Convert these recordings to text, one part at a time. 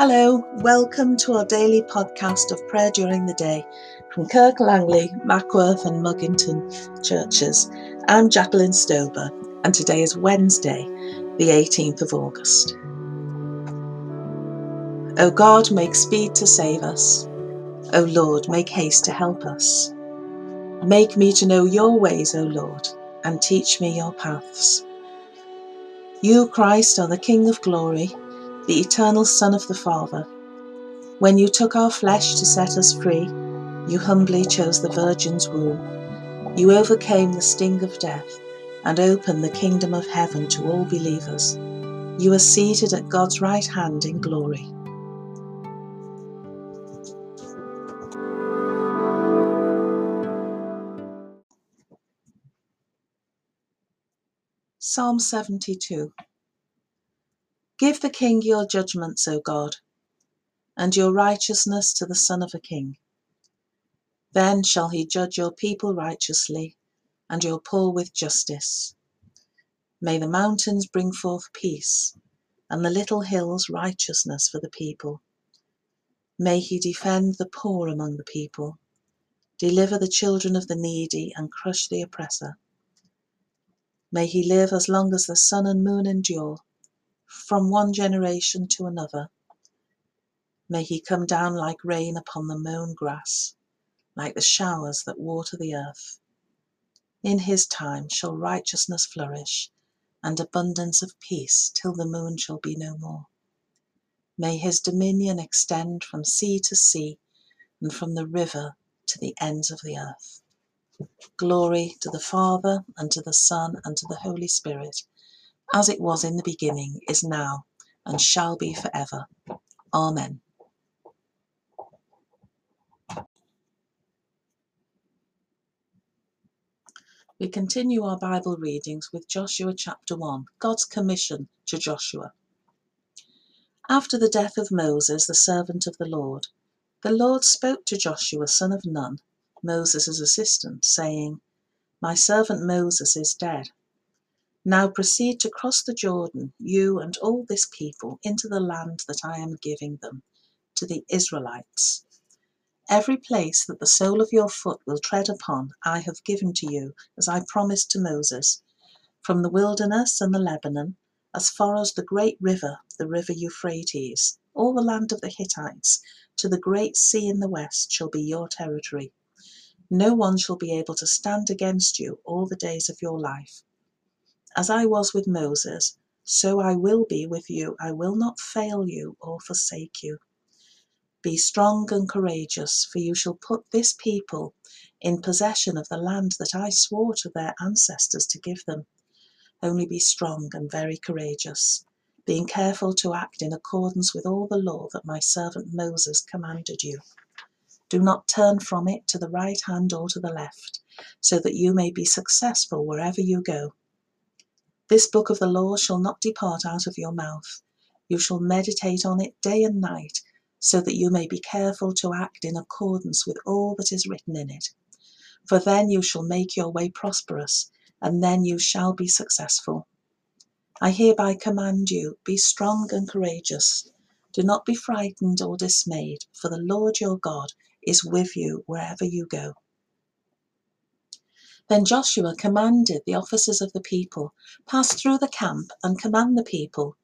Hello, welcome to our daily podcast of prayer during the day from Kirk Langley, Mackworth, and Mugginton churches. I'm Jacqueline Stober, and today is Wednesday, the 18th of August. O God, make speed to save us. O Lord, make haste to help us. Make me to know your ways, O Lord, and teach me your paths. You, Christ, are the King of glory the eternal Son of the Father. When you took our flesh to set us free, you humbly chose the Virgin's womb. You overcame the sting of death and opened the kingdom of heaven to all believers. You are seated at God's right hand in glory. Psalm 72 Give the king your judgments, O God, and your righteousness to the son of a king. Then shall he judge your people righteously, and your poor with justice. May the mountains bring forth peace, and the little hills righteousness for the people. May he defend the poor among the people, deliver the children of the needy, and crush the oppressor. May he live as long as the sun and moon endure from one generation to another. May he come down like rain upon the mown grass, like the showers that water the earth. In his time shall righteousness flourish, and abundance of peace till the moon shall be no more. May his dominion extend from sea to sea, and from the river to the ends of the earth. Glory to the Father, and to the Son, and to the Holy Spirit as it was in the beginning, is now, and shall be forever. Amen. We continue our Bible readings with Joshua chapter 1, God's commission to Joshua. After the death of Moses, the servant of the Lord, the Lord spoke to Joshua, son of Nun, Moses' assistant, saying, My servant Moses is dead. Now proceed to cross the Jordan, you and all this people, into the land that I am giving them, to the Israelites. Every place that the sole of your foot will tread upon, I have given to you, as I promised to Moses, from the wilderness and the Lebanon, as far as the great river, the river Euphrates, all the land of the Hittites, to the great sea in the west shall be your territory. No one shall be able to stand against you all the days of your life. As I was with Moses, so I will be with you. I will not fail you or forsake you. Be strong and courageous, for you shall put this people in possession of the land that I swore to their ancestors to give them. Only be strong and very courageous, being careful to act in accordance with all the law that my servant Moses commanded you. Do not turn from it to the right hand or to the left, so that you may be successful wherever you go. This book of the law shall not depart out of your mouth. You shall meditate on it day and night, so that you may be careful to act in accordance with all that is written in it. For then you shall make your way prosperous, and then you shall be successful. I hereby command you, be strong and courageous. Do not be frightened or dismayed, for the Lord your God is with you wherever you go. Then Joshua commanded the officers of the people, Pass through the camp and command the people,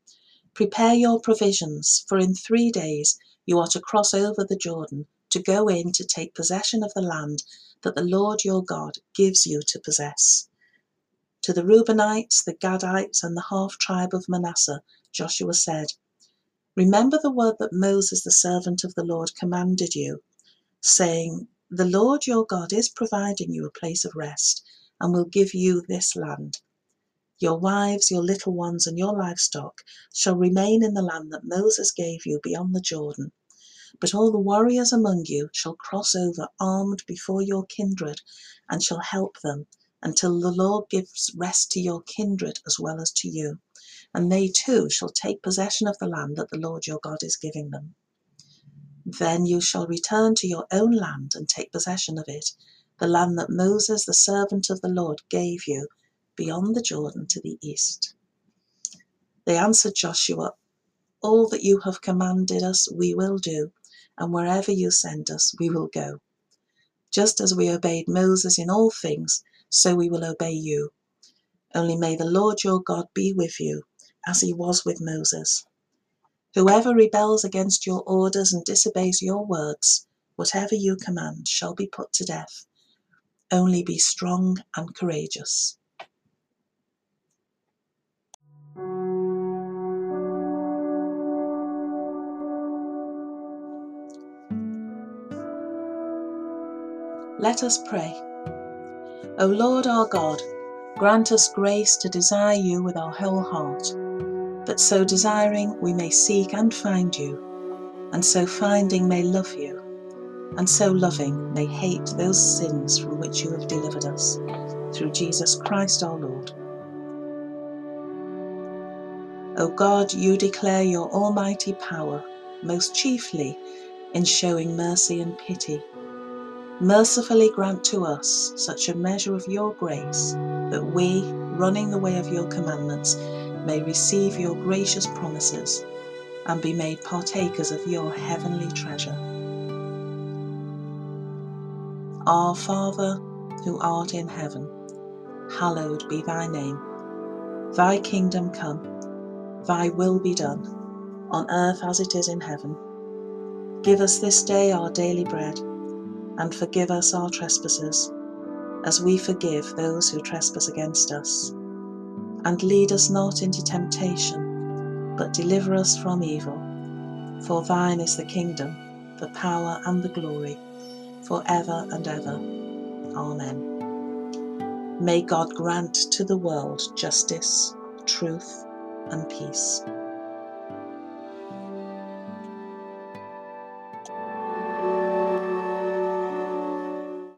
Prepare your provisions, for in three days you are to cross over the Jordan, to go in to take possession of the land that the Lord your God gives you to possess. To the Reubenites, the Gadites, and the half tribe of Manasseh, Joshua said, Remember the word that Moses, the servant of the Lord, commanded you, saying, the Lord your God is providing you a place of rest and will give you this land. Your wives, your little ones, and your livestock shall remain in the land that Moses gave you beyond the Jordan. But all the warriors among you shall cross over armed before your kindred and shall help them until the Lord gives rest to your kindred as well as to you. And they too shall take possession of the land that the Lord your God is giving them. Then you shall return to your own land and take possession of it, the land that Moses, the servant of the Lord, gave you beyond the Jordan to the east. They answered Joshua, All that you have commanded us, we will do, and wherever you send us, we will go. Just as we obeyed Moses in all things, so we will obey you. Only may the Lord your God be with you, as he was with Moses. Whoever rebels against your orders and disobeys your words, whatever you command, shall be put to death. Only be strong and courageous. Let us pray. O Lord our God, grant us grace to desire you with our whole heart, that so desiring we may seek and find you, and so finding may love you, and so loving may hate those sins from which you have delivered us, through Jesus Christ our Lord. O God, you declare your almighty power, most chiefly in showing mercy and pity Mercifully grant to us such a measure of your grace that we, running the way of your commandments, may receive your gracious promises and be made partakers of your heavenly treasure. Our Father, who art in heaven, hallowed be thy name. Thy kingdom come, thy will be done, on earth as it is in heaven. Give us this day our daily bread and forgive us our trespasses, as we forgive those who trespass against us. And lead us not into temptation, but deliver us from evil. For thine is the kingdom, the power, and the glory, for ever and ever. Amen. May God grant to the world justice, truth, and peace.